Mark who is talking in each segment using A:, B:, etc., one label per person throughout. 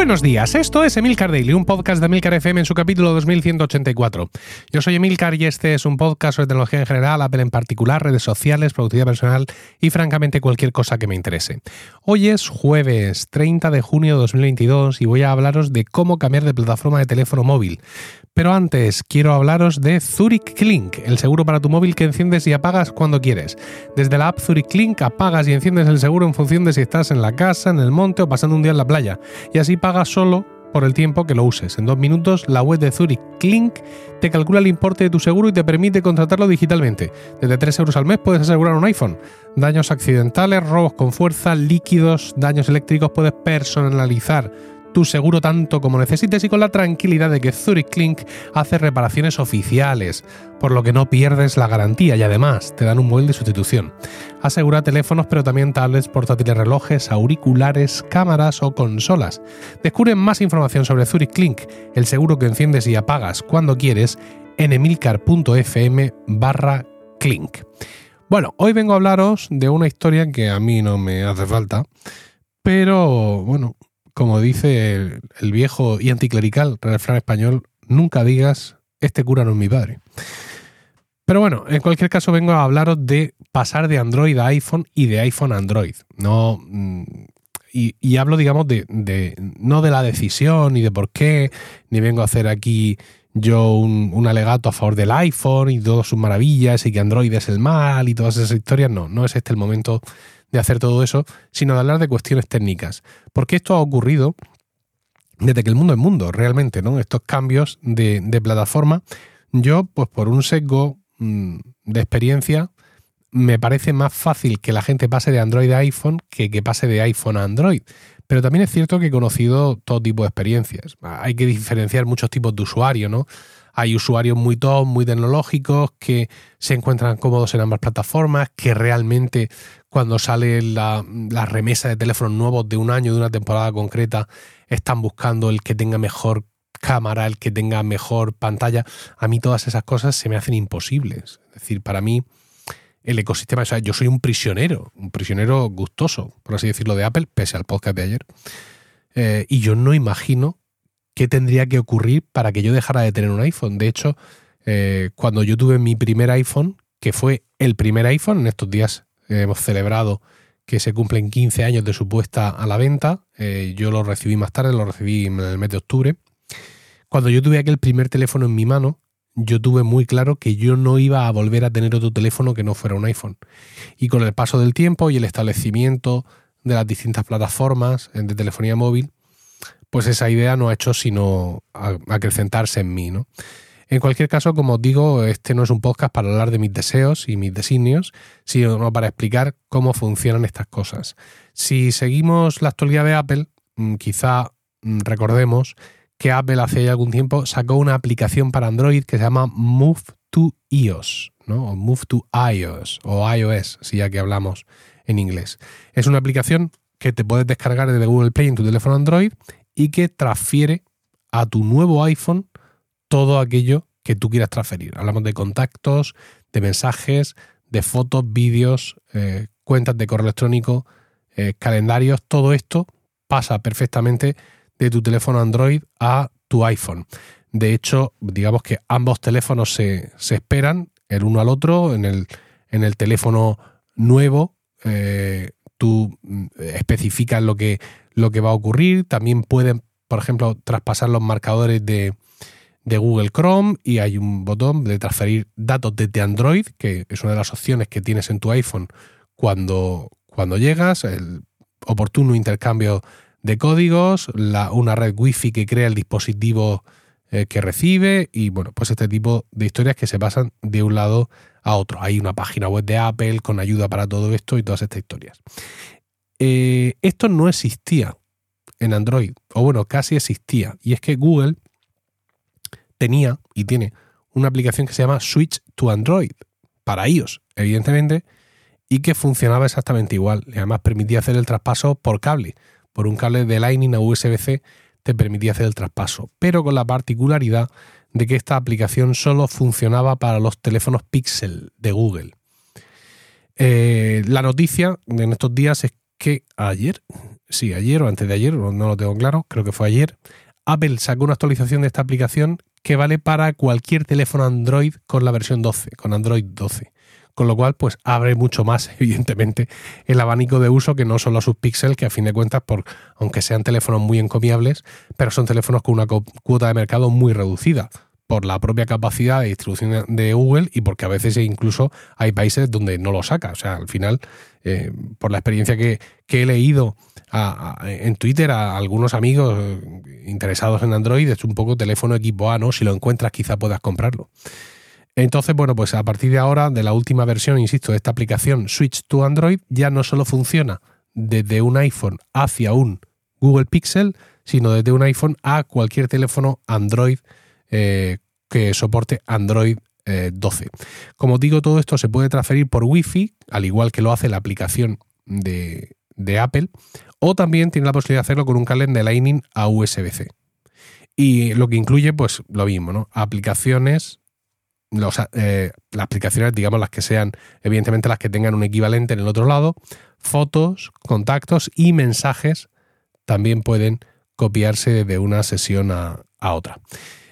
A: Buenos días, esto es Emilcar Daily, un podcast de Emilcar FM en su capítulo 2184. Yo soy Emilcar y este es un podcast sobre tecnología en general, Apple en particular, redes sociales, productividad personal y francamente cualquier cosa que me interese. Hoy es jueves 30 de junio de 2022 y voy a hablaros de cómo cambiar de plataforma de teléfono móvil. Pero antes quiero hablaros de Zurich Clink, el seguro para tu móvil que enciendes y apagas cuando quieres. Desde la app Zurich Clink apagas y enciendes el seguro en función de si estás en la casa, en el monte o pasando un día en la playa. Y así pagas solo por el tiempo que lo uses. En dos minutos, la web de Zurich Clink te calcula el importe de tu seguro y te permite contratarlo digitalmente. Desde 3 euros al mes puedes asegurar un iPhone. Daños accidentales, robos con fuerza, líquidos, daños eléctricos, puedes personalizar tu seguro tanto como necesites y con la tranquilidad de que Zurich Clink hace reparaciones oficiales, por lo que no pierdes la garantía y además te dan un móvil de sustitución. Asegura teléfonos pero también tablets, portátiles, relojes, auriculares, cámaras o consolas. Descubre más información sobre Zurich Clink, el seguro que enciendes y apagas cuando quieres en emilcar.fm barra clink. Bueno, hoy vengo a hablaros de una historia que a mí no me hace falta, pero bueno, como dice el, viejo y anticlerical refrán español, nunca digas, este cura no es mi padre. Pero bueno, en cualquier caso vengo a hablaros de pasar de Android a iPhone y de iPhone a Android. No, mm, y, hablo, digamos, de, no de la decisión ni de por qué, ni vengo a hacer aquí yo un, un, alegato a favor del iPhone y todas sus maravillas y que Android es el mal y todas esas historias. No, no es este el momento de hacer todo eso, sino de hablar de cuestiones técnicas. Porque esto ha ocurrido desde que el mundo es mundo, realmente, ¿no? Estos cambios de, plataforma. Yo, pues por un sesgo mm, de experiencia, me parece más fácil que la gente pase de Android a iPhone que que pase de iPhone a Android. Pero también es cierto que he conocido todo tipo de experiencias. Hay que diferenciar muchos tipos de usuarios, ¿no? Hay usuarios muy top, muy tecnológicos, que se encuentran cómodos en ambas plataformas, que realmente cuando sale la, remesa de teléfonos nuevos de un año, de una temporada concreta, están buscando el que tenga mejor cámara, el que tenga mejor pantalla. A mí todas esas cosas se me hacen imposibles. Es decir, para mí el ecosistema, o sea, yo soy un prisionero, un prisionero gustoso, por así decirlo, de Apple, pese al podcast de ayer. Eh, y yo no imagino qué tendría que ocurrir para que yo dejara de tener un iPhone. De hecho, eh, cuando yo tuve mi primer iPhone, que fue el primer iPhone, en estos días hemos celebrado que se cumplen 15 años de su puesta a la venta, eh, yo lo recibí más tarde, lo recibí en el mes de octubre. Cuando yo tuve aquel primer teléfono en mi mano, yo tuve muy claro que yo no iba a volver a tener otro teléfono que no fuera un iPhone. Y con el paso del tiempo y el establecimiento de las distintas plataformas de telefonía móvil, pues esa idea no ha hecho sino acrecentarse en mí, ¿no? En cualquier caso, como os digo, este no es un podcast para hablar de mis deseos y mis designios, sino para explicar cómo funcionan estas cosas. Si seguimos la actualidad de Apple, mm, quizá mm, recordemos que Apple hace ya algún tiempo sacó una aplicación para Android que se llama Move to iOS, ¿no? O Move to iOS o iOS, si ya que hablamos en inglés. Es una aplicación que te puedes descargar desde Google Play en tu teléfono Android y que transfiere a tu nuevo iPhone todo aquello que tú quieras transferir. Hablamos de contactos, de mensajes, de fotos, vídeos, eh, cuentas de correo electrónico, eh, calendarios, todo esto pasa perfectamente de tu teléfono Android a tu iPhone. De hecho, digamos que ambos teléfonos se, esperan el uno al otro. En el, en el teléfono nuevo, eh, tú mm, especificas lo que, lo que va a ocurrir. También pueden, por ejemplo, traspasar los marcadores de, Google Chrome y hay un botón de transferir datos desde Android, que es una de las opciones que tienes en tu iPhone cuando, cuando llegas, el oportuno intercambio de códigos, la, una red Wi-Fi que crea el dispositivo eh, que recibe y bueno, pues este tipo de historias que se pasan de un lado a otro. Hay una página web de Apple con ayuda para todo esto y todas estas historias. Eh, esto no existía en Android, o bueno, casi existía, y es que Google tenía y tiene una aplicación que se llama Switch to Android para iOS, evidentemente, y que funcionaba exactamente igual. Además permitía hacer el traspaso por cable, por un cable de Lightning a USB-C te permitía hacer el traspaso, pero con la particularidad de que esta aplicación solo funcionaba para los teléfonos Pixel de Google. Eh, la noticia en estos días es que ayer, sí, ayer o antes de ayer, no lo tengo claro, creo que fue ayer, Apple sacó una actualización de esta aplicación que vale para cualquier teléfono Android con la versión 12, con Android 12. Con lo cual, pues abre mucho más, evidentemente, el abanico de uso que no solo sus Pixel, que a fin de cuentas, por, aunque sean teléfonos muy encomiables, pero son teléfonos con una cuota de mercado muy reducida por la propia capacidad de distribución de Google y porque a veces incluso hay países donde no lo saca. O sea, al final, eh, por la experiencia que, he leído en Twitter a algunos amigos eh, interesados en Android, es un poco teléfono equipo A, ¿no? Si lo encuentras quizá puedas comprarlo. Entonces, bueno, pues a partir de ahora, de la última versión, insisto, de esta aplicación Switch to Android, ya no solo funciona desde un iPhone hacia un Google Pixel, sino desde un iPhone a cualquier teléfono Android eh, que soporte Android 12. Eh, Como digo, todo esto se puede transferir por Wi-Fi, al igual que lo hace la aplicación de, Apple, o también tiene la posibilidad de hacerlo con un cable de Lightning a USB-C. Y lo que incluye, pues lo mismo, ¿no? Aplicaciones, eh, las aplicaciones, digamos, las que sean, evidentemente las que tengan un equivalente en el otro lado, fotos, contactos y mensajes también pueden copiarse de una sesión a otra.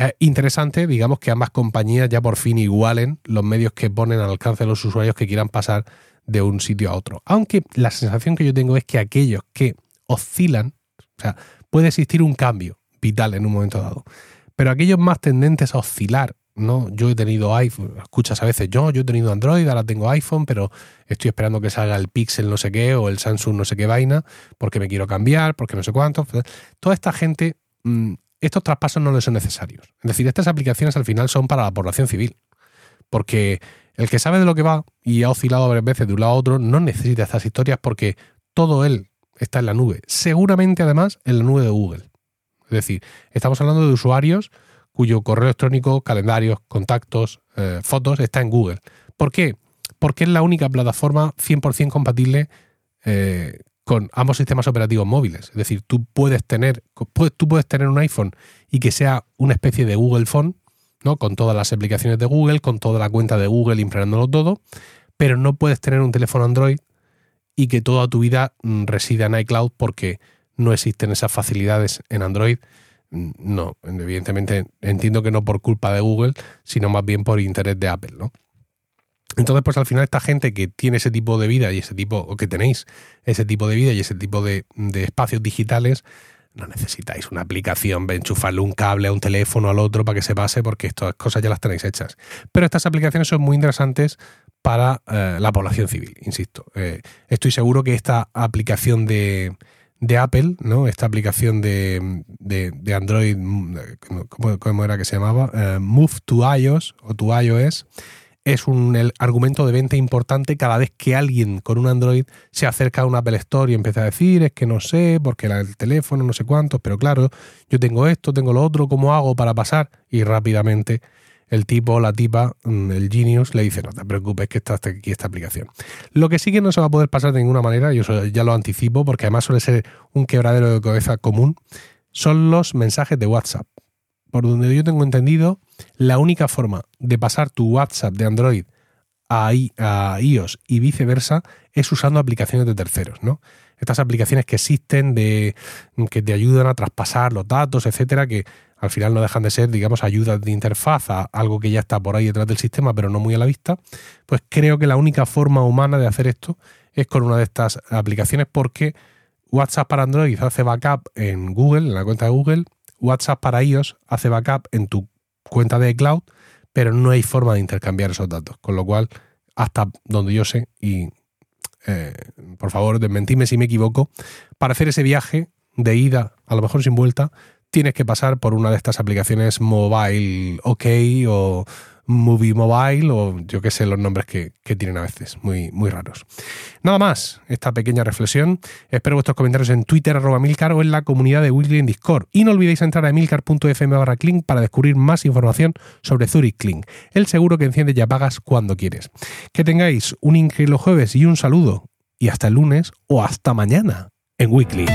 A: Es interesante, digamos, que ambas compañías ya por fin igualen los medios que ponen al alcance de los usuarios que quieran pasar de un sitio a otro. Aunque la sensación que yo tengo es que aquellos que oscilan, o sea, puede existir un cambio vital en un momento dado, pero aquellos más tendentes a oscilar, ¿no? Yo he tenido iPhone, escuchas a veces, yo, yo he tenido Android, ahora tengo iPhone, pero estoy esperando que salga el Pixel no sé qué o el Samsung no sé qué vaina, porque me quiero cambiar, porque no sé cuánto. Toda esta gente mm, estos traspasos no les son necesarios. Es decir, estas aplicaciones al final son para la población civil. Porque el que sabe de lo que va y ha oscilado varias veces de un lado a otro no necesita estas historias porque todo él está en la nube. Seguramente además en la nube de Google. Es decir, estamos hablando de usuarios cuyo correo electrónico, calendarios, contactos, eh, fotos está en Google. ¿Por qué? Porque es la única plataforma 100% compatible eh, con ambos sistemas operativos móviles. Es decir, tú puedes tener, tú puedes tener un iPhone y que sea una especie de Google Phone, ¿no? Con todas las aplicaciones de Google, con toda la cuenta de Google impregnándolo todo, pero no puedes tener un teléfono Android y que toda tu vida mm, resida en iCloud porque no existen esas facilidades en Android. Mm, no, evidentemente entiendo que no por culpa de Google, sino más bien por interés de Apple, ¿no? Entonces, pues al final esta gente que tiene ese tipo de vida y ese tipo, o que tenéis ese tipo de vida y ese tipo de, espacios digitales, no necesitáis una aplicación, enchufarle un cable a un teléfono al otro para que se pase, porque estas cosas ya las tenéis hechas. Pero estas aplicaciones son muy interesantes para eh, la población civil, insisto. Eh, estoy seguro que esta aplicación de, Apple, ¿no? Esta aplicación de, Android, ¿cómo, era que se llamaba? Eh, Move to iOS o to iOS es un argumento de venta importante cada vez que alguien con un Android se acerca a una Apple Store y empieza a decir, es que no sé, porque el teléfono, no sé cuántos, pero claro, yo tengo esto, tengo lo otro, ¿cómo hago para pasar? Y rápidamente el tipo la tipa, mm, el Genius, le dice, no te preocupes que está aquí esta aplicación. Lo que sí que no se va a poder pasar de ninguna manera, yo ya lo anticipo, porque además suele ser un quebradero de cabeza común, son los mensajes de WhatsApp por donde yo tengo entendido, la única forma de pasar tu WhatsApp de Android a, iOS y viceversa es usando aplicaciones de terceros, ¿no? Estas aplicaciones que existen de que te ayudan a traspasar los datos, etcétera, que al final no dejan de ser, digamos, ayudas de interfaz a algo que ya está por ahí detrás del sistema, pero no muy a la vista. Pues creo que la única forma humana de hacer esto es con una de estas aplicaciones porque WhatsApp para Android hace backup en Google, en la cuenta de Google, WhatsApp para iOS hace backup en tu cuenta de cloud, pero no hay forma de intercambiar esos datos. Con lo cual, hasta donde yo sé, y eh, por favor, desmentime si me equivoco, para hacer ese viaje de ida, a lo mejor sin vuelta, tienes que pasar por una de estas aplicaciones mobile OK o Movie Mobile o yo qué sé los nombres que, tienen a veces, muy, muy raros. Nada más, esta pequeña reflexión. Espero vuestros comentarios en Twitter, arroba Milcar o en la comunidad de Weekly en Discord. Y no olvidéis entrar a milcar.fm barra Clink para descubrir más información sobre Zurich Clink, el seguro que enciende y apagas cuando quieres. Que tengáis un increíble jueves y un saludo. Y hasta el lunes o hasta mañana en Weekly.